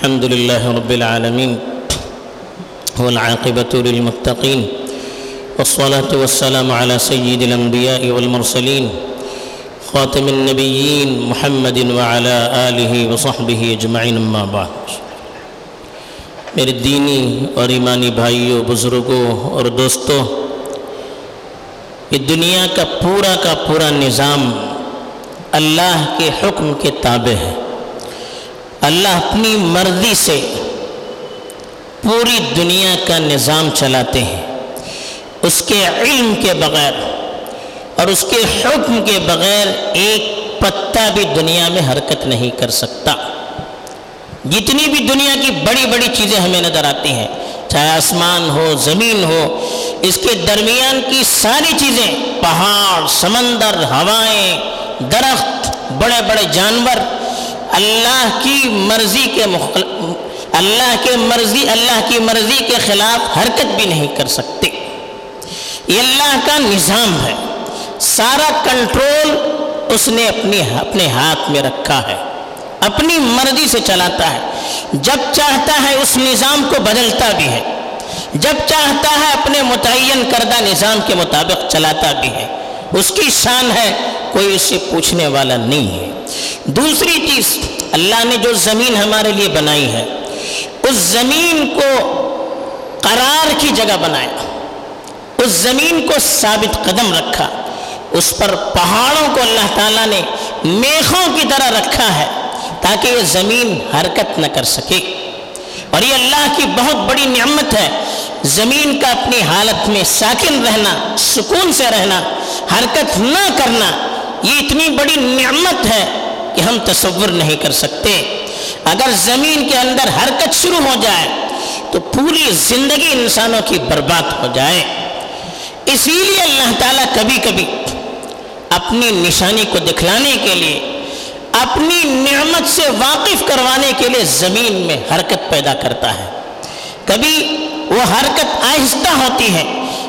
الحمد لله رب العالمين والعاقبة للمتقين والصلاة والسلام على سيد الأنبياء والمرسلين خاتم النبيين محمد وعلى آله وصحبه أجمعين أما بعد. میرے دینی اور ایمانی بھائیوں بزرگوں اور دوستوں یہ دنیا کا پورا کا پورا نظام اللہ کے حکم کے تابع ہے۔ اللہ اپنی مرضی سے پوری دنیا کا نظام چلاتے ہیں۔ اس کے علم کے بغیر اور اس کے حکم کے بغیر ایک پتا بھی دنیا میں حرکت نہیں کر سکتا۔ جتنی بھی دنیا کی بڑی بڑی چیزیں ہمیں نظر آتی ہیں، چاہے آسمان ہو، زمین ہو، اس کے درمیان کی ساری چیزیں، پہاڑ، سمندر، ہوائیں، درخت، بڑے بڑے جانور اللہ کی مرضی کے مخل... اللہ کے مرضی، اللہ کی مرضی کے خلاف حرکت بھی نہیں کر سکتے۔ یہ اللہ کا نظام ہے۔ سارا کنٹرول اس نے اپنی اپنے ہاتھ میں رکھا ہے۔ اپنی مرضی سے چلاتا ہے۔ جب چاہتا ہے اس نظام کو بدلتا بھی ہے۔ جب چاہتا ہے اپنے متعین کردہ نظام کے مطابق چلاتا بھی ہے۔ اس کی شان ہے، کوئی اس سے پوچھنے والا نہیں ہے۔ دوسری چیز، اللہ نے جو زمین ہمارے لیے بنائی ہے، اس زمین کو قرار کی جگہ بنایا، اس زمین کو ثابت قدم رکھا، اس پر پہاڑوں کو اللہ تعالیٰ نے میخوں کی طرح رکھا ہے تاکہ یہ زمین حرکت نہ کر سکے۔ اور یہ اللہ کی بہت بڑی نعمت ہے زمین کا اپنی حالت میں ساکن رہنا، سکون سے رہنا، حرکت نہ کرنا، یہ اتنی بڑی نعمت ہے کہ ہم تصور نہیں کر سکتے۔ اگر زمین کے اندر حرکت شروع ہو جائے، تو پوری زندگی انسانوں کی برباد ہو جائے۔ اسی لیے اللہ تعالیٰ کبھی کبھی اپنی نشانی کو دکھلانے کے لیے، اپنی نعمت سے واقف کروانے کے لیے زمین میں حرکت پیدا کرتا ہے۔ کبھی وہ حرکت آہستہ ہوتی ہے۔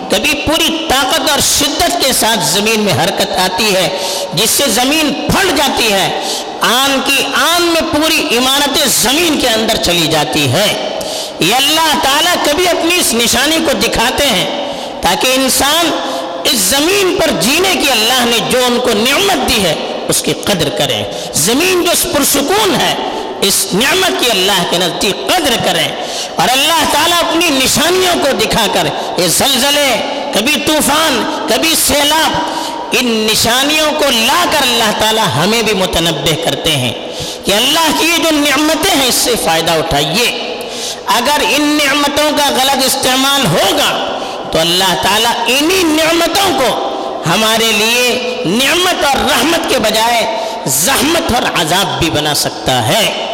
کبھی پوری طاقت اور شدت کے ساتھ زمین میں حرکت آتی ہے، جس سے زمین پھٹ جاتی ہے۔ آن کی آن میں پوری عمارت زمین کے اندر چلی جاتی ہے یہ اللہ تعالیٰ کبھی اپنی اس نشانی کو دکھاتے ہیں، تاکہ انسان اس زمین پر جینے کی اللہ نے جو ان کو نعمت دی ہے، اس کی قدر کریں زمین جو پرسکون ہے اس نعمت کی اللہ کے نزدیک قدر کریں اور اللہ تعالیٰ اپنی نشانیوں کو دکھا کر یہ زلزلے، کبھی طوفان، کبھی سیلاب، ان نشانیوں کو لا کر اللہ تعالیٰ ہمیں بھی متنبع کرتے ہیں کہ اللہ کی یہ جو نعمتیں ہیں اس سے فائدہ اٹھائیے۔ اگر ان نعمتوں کا غلط استعمال ہوگا تو اللہ تعالیٰ انہی نعمتوں کو ہمارے لیے نعمت اور رحمت کے بجائے زحمت اور عذاب بھی بنا سکتا ہے۔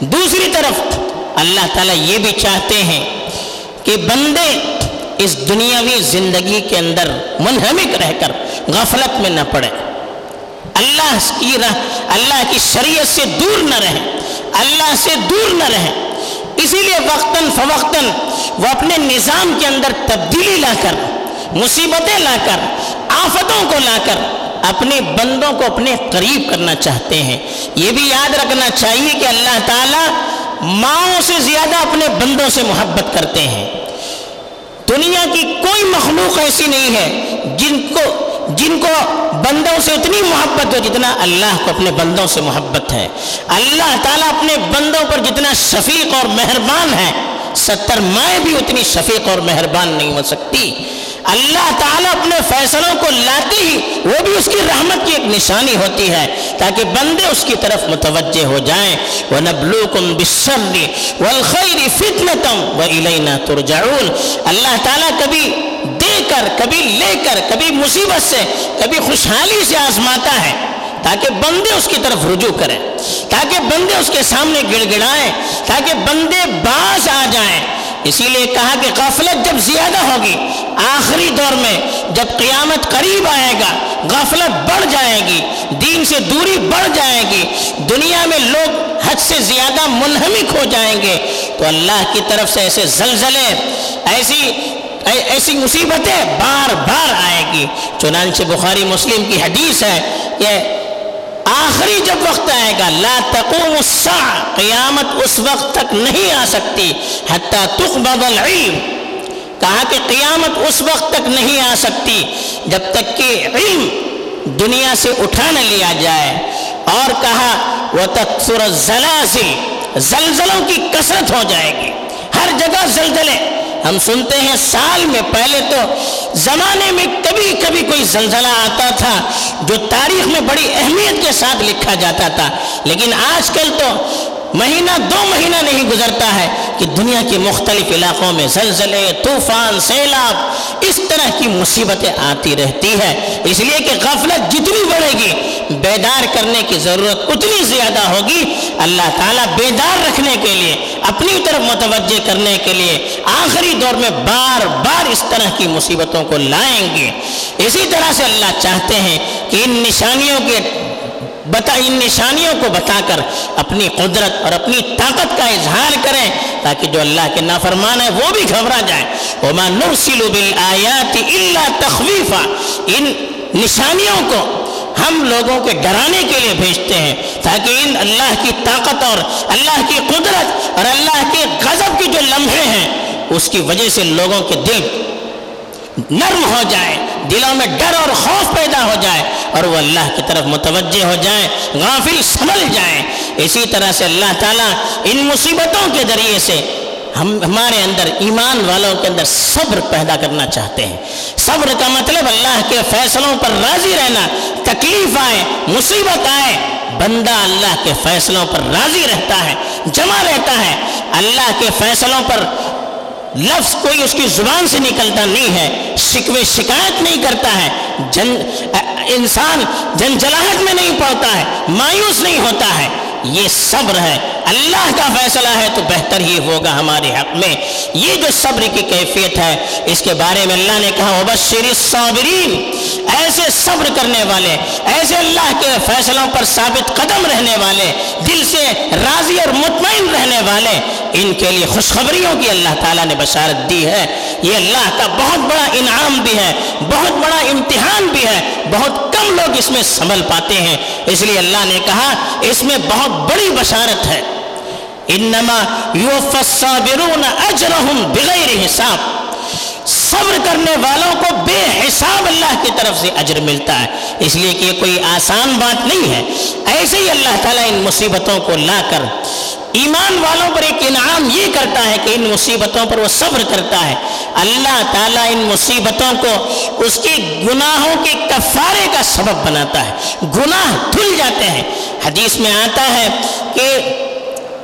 دوسری طرف اللہ تعالیٰ یہ بھی چاہتے ہیں کہ بندے اس دنیاوی زندگی کے اندر منہمک رہ کر غفلت میں نہ پڑے۔ اللہ کی رہ، اللہ کی شریعت سے دور نہ رہیں۔ اللہ سے دور نہ رہیں۔ اسی لیے وقتاً فوقتاً وہ اپنے نظام کے اندر تبدیلی لا کر، مصیبتیں لا کر، آفتوں کو لا کر اپنے بندوں کو اپنے قریب کرنا چاہتے ہیں۔ یہ بھی یاد رکھنا چاہیے کہ اللہ تعالیٰ ماؤں سے زیادہ اپنے بندوں سے محبت کرتے ہیں۔ دنیا کی کوئی مخلوق ایسی نہیں ہے جن کو جن کو بندوں سے اتنی محبت ہو جتنا اللہ کو اپنے بندوں سے محبت ہے۔ اللہ تعالیٰ اپنے بندوں پر جتنا شفیق اور مہربان ہے، ستر مائیں بھی اتنی شفیق اور مہربان نہیں ہو سکتی۔ اللہ تعالیٰ اپنے فیصلوں کو لاتے ہی وہ بھی اس کی رحمت کی ایک نشانی ہوتی ہے تاکہ بندے اس کی طرف متوجہ ہو جائیں۔ وَنَبْلُوكُمْ بِالشَّرِّ وَالْخَيْرِ فِتْنَةً وَإِلَيْنَا تُرْجَعُونَ۔ اللہ تعالیٰ کبھی دے کر، کبھی لے کر، کبھی مصیبت سے، کبھی خوشحالی سے آزماتا ہے تاکہ بندے اس کی طرف رجوع کریں، تاکہ بندے اس کے سامنے گڑ گڑائیں، تاکہ بندے باز آ جائیں۔ اسی لیے کہا کہ غفلت جب زیادہ ہوگی، آخری دور میں جب قیامت قریب آئے گا، غفلت بڑھ جائے گی، دین سے دوری بڑھ جائے گی، دنیا میں لوگ حد سے زیادہ منہمک ہو جائیں گے۔ تو اللہ کی طرف سے ایسے زلزلے، ایسی ایسی مصیبتیں بار بار آئے گی۔ چنانچہ بخاری مسلم کی حدیث ہے، یہ آخری جب وقت آئے گا، لا تقوم الساعة، قیامت اس وقت تک نہیں آ سکتی، حتی تقبض العلم۔ کہا کہ قیامت اس وقت تک نہیں آ سکتی جب تک کہ علم دنیا سے اٹھا نہ لیا جائے۔ اور کہا وہ تکثر الزلازل، زلزلوں کی کثرت ہو جائے گی۔ ہر جگہ زلزلے۔ ہم سنتے ہیں سال میں پہلے تو زمانے میں کبھی کبھی کوئی زلزلہ آتا تھا جو تاریخ میں بڑی اہمیت کے ساتھ لکھا جاتا تھا، لیکن آج کل تو مہینہ دو مہینہ نہیں گزرتا ہے۔ کہ دنیا کے مختلف علاقوں میں زلزلے، طوفان، سیلاب اس طرح کی مصیبتیں آتی رہتی ہے اس لیے کہ غفلت جتنی بڑھے گی، بیدار کرنے کی ضرورت اتنی زیادہ ہوگی۔ اللہ تعالیٰ بیدار رکھنے کے لیے، اپنی طرف متوجہ کرنے کے لیے آخری دور میں بار بار اس طرح کی مصیبتوں کو لائیں گے۔ اسی طرح سے اللہ چاہتے ہیں کہ ان نشانیوں کے بتا ان نشانیوں کو بتا کر اپنی قدرت اور اپنی طاقت کا اظہار کریں تاکہ جو اللہ کے نافرمان ہے وہ بھی گھبرا جائے وما نرسل بالآیات الا تخویفا ان نشانیوں کو ہم لوگوں کے ڈرانے کے لیے بھیجتے ہیں تاکہ ان اللہ کی طاقت اور اللہ کی قدرت اور اللہ کے غضب کے جو لمحے ہیں، اس کی وجہ سے لوگوں کے دل نرم ہو جائے دلوں میں ڈر اور خوف پیدا ہو جائے اور وہ اللہ کی طرف متوجہ ہو جائیں، غافل سنبھل جائیں۔ اسی طرح سے اللہ تعالیٰ ان مصیبتوں کے ذریعے سے ہم ہمارے اندر ایمان والوں کے اندر صبر پیدا کرنا چاہتے ہیں۔ صبر کا مطلب اللہ کے فیصلوں پر راضی رہنا، تکلیف آئے، مصیبت آئے، بندہ اللہ کے فیصلوں پر راضی رہتا ہے، جمع رہتا ہے۔ اللہ کے فیصلوں پر لفظ کوئی اس کی زبان سے نکلتا نہیں ہے، شکوے شکایت نہیں کرتا ہے۔ جن، انسان جنجلاہٹ میں نہیں پڑتا ہے، مایوس نہیں ہوتا ہے۔ یہ صبر ہے، اللہ کا فیصلہ ہے تو بہتر ہی ہوگا ہمارے حق میں۔ یہ جو صبر کی کیفیت ہے، اس کے بارے میں اللہ نے کہا، وبشر الصابرین ایسے صبر کرنے والے، ایسے اللہ کے فیصلوں پر ثابت قدم رہنے والے، دل سے راضی اور مطمئن رہنے والے، ان کے لیے خوشخبریوں کی اللہ تعالیٰ نے بشارت دی ہے۔ یہ اللہ کا بہت بڑا انعام بھی ہے، بہت بڑا امتحان بھی ہے، بہت کم لوگ اس میں سنبھل پاتے ہیں۔ اس لیے اللہ نے کہا، اس میں بہت بڑی بشارت ہے۔ انما الصابرون اجرهم بغیر حساب۔ صبر کرنے والوں کو بے حساب اللہ کی طرف سے اجر ملتا ہے۔ اس لیے کہ یہ کوئی آسان بات نہیں ہے۔ ایسے ہی اللہ تعالیٰ ان مصیبتوں کو لا کر ایمان والوں پر ایک انعام یہ کرتا ہے کہ ان مصیبتوں پر وہ صبر کرتا ہے۔ اللہ تعالیٰ ان مصیبتوں کو اس کی گناہوں کے کفارے کا سبب بناتا ہے۔ گناہ دھل جاتے ہیں۔ حدیث میں آتا ہے کہ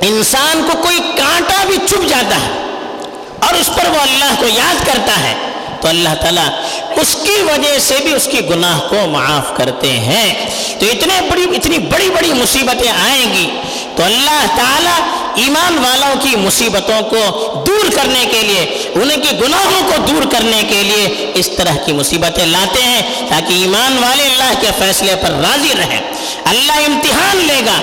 انسان کو کوئی کانٹا بھی چھپ جاتا ہے اور اس پر وہ اللہ کو یاد کرتا ہے۔ تو اللہ تعالیٰ اس کی وجہ سے بھی اس کی گناہ کو معاف کرتے ہیں۔ تو اتنے بڑی اتنی بڑی بڑی مصیبتیں آئیں گی۔ تو اللہ تعالیٰ ایمان والوں کی مصیبتوں کو دور کرنے کے لیے انہیں کی گناہوں کو دور کرنے کے لیے اس طرح کی مصیبتیں لاتے ہیں تاکہ ایمان والے اللہ کے فیصلے پر راضی رہیں۔ اللہ امتحان لے گا۔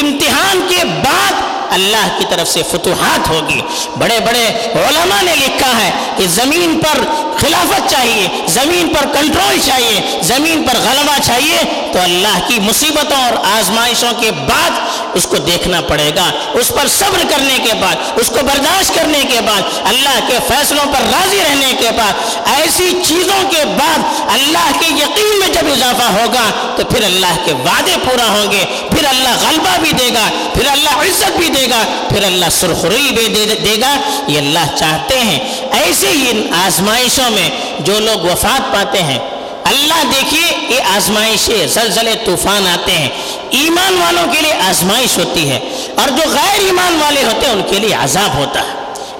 امتحان کے بعد اللہ کی طرف سے فتوحات ہوگی۔ بڑے بڑے علماء نے لکھا ہے کہ زمین پر خلافت چاہیے، زمین پر کنٹرول چاہیے، زمین پر غلبہ چاہیے تو اللہ کی مصیبتوں اور آزمائشوں کے بعد اس کو دیکھنا پڑے گا۔ اس پر صبر کرنے کے بعد، اس کو برداشت کرنے کے بعد، اللہ کے فیصلوں پر راضی رہنے کے بعد، ایسی چیزوں کے بعد اللہ کے یقین میں جب اضافہ ہوگا، تو پھر اللہ کے وعدے پورا ہوں گے۔ پھر اللہ غلبہ بھی دے گا، پھر اللہ عزت بھی دے گا، پھر اللہ سرخری بھی دے گا۔ یہ اللہ چاہتے ہیں۔ ایسے ہی ان آزمائشوں میں جو لوگ وفات پاتے ہیں اللہ دیکھیے یہ آزمائشیں زلزلے، طوفان آتے ہیں۔ ایمان والوں کے لیے آزمائش ہوتی ہے اور جو غیر ایمان والے ہوتے ہیں ان کے لیے عذاب ہوتا ہے۔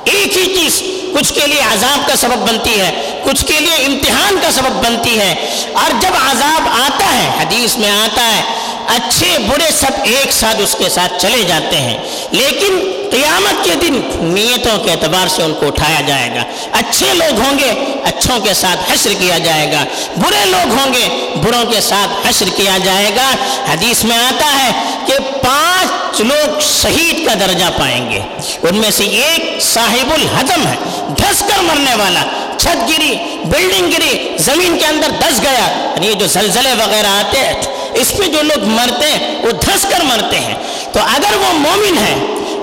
ایک ہی چیز کچھ کے لیے عذاب کا سبب بنتی ہے، کچھ کے لیے امتحان کا سبب بنتی ہے۔ اور جب عذاب آتا ہے، حدیث میں آتا ہے اچھے برے سب ایک ساتھ اس کے ساتھ چلے جاتے ہیں۔ لیکن قیامت کے دن نیتوں کے اعتبار سے ان کو اٹھایا جائے گا۔ اچھے لوگ ہوں گے، اچھوں کے ساتھ حشر کیا جائے گا۔ برے لوگ ہوں گے، بروں کے ساتھ حشر کیا جائے گا۔ حدیث میں آتا ہے کہ پانچ لوگ شہید کا درجہ پائیں گے۔ ان میں سے ایک صاحب الحدم ہے، دھس کر مرنے والا۔ چھت گری، بلڈنگ گری، زمین کے اندر دس گیا۔ یعنی یہ جو زلزلے وغیرہ آتے ہیں اس پہ جو لوگ مرتے ہیں، وہ دھس کر مرتے ہیں۔ تو اگر وہ مومن ہے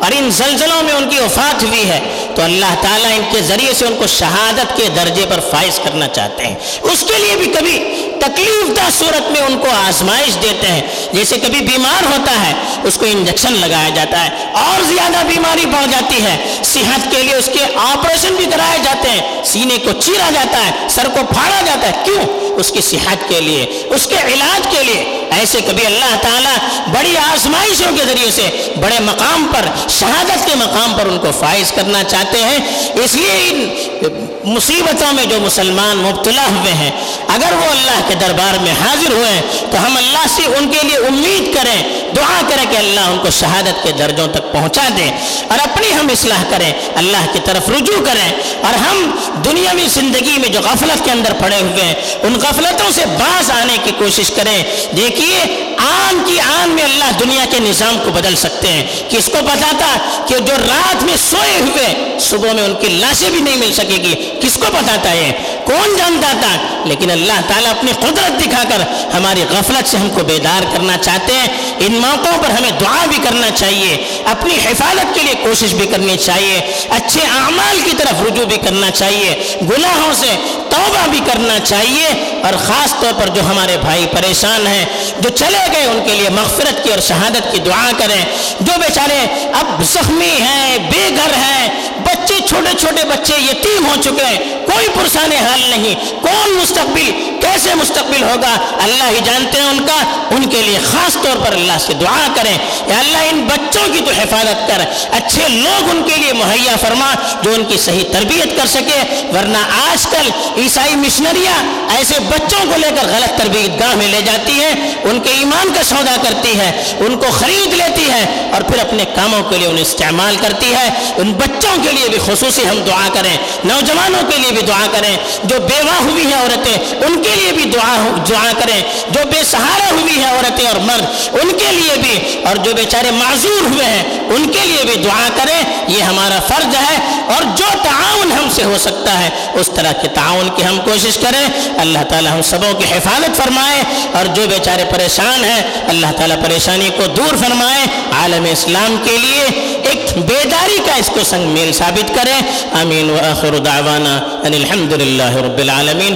اور ان زلزلوں میں ان کی وفات ہوئی ہے، تو اللہ تعالیٰ ان کے ذریعے سے ان کو شہادت کے درجے پر فائز کرنا چاہتے ہیں۔ اس کے لیے بھی کبھی تکلیف دہ صورت میں ان کو آزمائش دیتے ہیں۔ جیسے کبھی بیمار ہوتا ہے، اس کو انجیکشن لگایا جاتا ہے، اور زیادہ بیماری بڑھ جاتی ہے۔ صحت کے لیے اس کے آپریشن بھی کرائے جاتے ہیں۔ سینے کو چیرا جاتا ہے، سر کو پھاڑا جاتا ہے۔ کیوں؟ اس کی صحت کے لیے، اس کے علاج کے لیے۔ ایسے کبھی اللہ تعالیٰ بڑی آزمائشوں کے ذریعے سے بڑے مقام پر، شہادت کے مقام پر ان کو فائز کرنا چاہتے ہیں۔ اس لیے ان مصیبتوں میں جو مسلمان مبتلا ہوئے ہیں، اگر وہ اللہ کے دربار میں حاضر ہوئے، تو ہم اللہ سے ان کے لیے امید کریں دعا کریں کہ اللہ ان کو شہادت کے درجوں تک پہنچا دے اور اپنی ہم اصلاح کریں، اللہ کی طرف رجوع کریں اور ہم دنیاوی زندگی میں جو غفلت کے اندر پڑے ہوئے ہیں، ان غفلتوں سے باز آنے کی کوشش کریں۔ دیکھیے، آن کی آن میں اللہ دنیا کے نظام کو بدل سکتے ہیں۔ کس کو پتا تھا کہ جو رات میں سوئے ہوئے، صبح میں ان کی لاشیں بھی نہیں مل سکے گی۔ کس کو پتا تھا یہ؟ کون جانتا تھا؟ لیکن اللہ تعالیٰ اپنی قدرت دکھا کر ہماری غفلت سے ہم کو بیدار کرنا چاہتے ہیں۔ ان موقعوں پر ہمیں دعا بھی کرنا چاہیے۔ اپنی حفاظت کے لیے کوشش بھی کرنی چاہیے۔ اچھے اعمال کی طرف رجوع بھی کرنا چاہیے۔ گناہوں سے توبہ بھی کرنا چاہیے۔ اور خاص طور پر جو ہمارے بھائی پریشان ہیں، جو چلے گئے، ان کے لیے مغفرت کی اور شہادت کی دعا کریں۔ جو بیچارے اب زخمی ہیں، بے گھر ہیں، بچے، چھوٹے چھوٹے بچے، یتیم ہو چکے ہیں، کوئی پرسان حال نہیں۔ کون مستقبل؟ کیسے مستقبل ہوگا؟ اللہ ہی جانتے ہیں ان کا۔ ان کے لیے خاص طور پر اللہ سے دعا کریں۔ یا اللہ، ان بچوں کی تو حفاظت کر۔ اچھے لوگ ان کے لیے مہیا فرما، جو ان کی صحیح تربیت کر سکے۔ ورنہ آج کل عیسائی مشنریاں ایسے بچوں کو لے کر غلط تربیت گاہ میں لے جاتی ہیں۔ ان کے ایمان کا سودا کرتی ہے ان کو خرید لیتی ہے اور پھر اپنے کاموں کے لیے انہیں استعمال کرتی ہے۔ ان بچوں کے لیے بھی خصوصی ہم دعا کریں۔ نوجوانوں کے لیے بھی دعا کریں۔ جو بیوہ ہوئی ہیں عورتیں، ان کے لیے بھی دعا دعا کریں۔ جو بے سہارا ہوئی ہیں عورتیں اور مرد، ان کے لیے بھی۔ اور جو بیچارے معذور ہوئے ہیں، ان کے لیے بھی دعا کریں۔ یہ ہمارا فرض ہے۔ اور جو تعاون ہم سے ہو سکتا ہے، اس طرح کے تعاون کی ہم کوشش کریں۔ اللہ تعالی ہم سبوں کی حفاظت فرمائے۔ اور جو بیچارے پریشان ہیں، اللہ تعالیٰ پریشانی کو دور فرمائے۔ عالم اسلام کے لیے ایک بیداری کا اس کو سنگ میل ثابت کریں۔ امین و آخر دعوانا ان الحمد للہ رب العالمین۔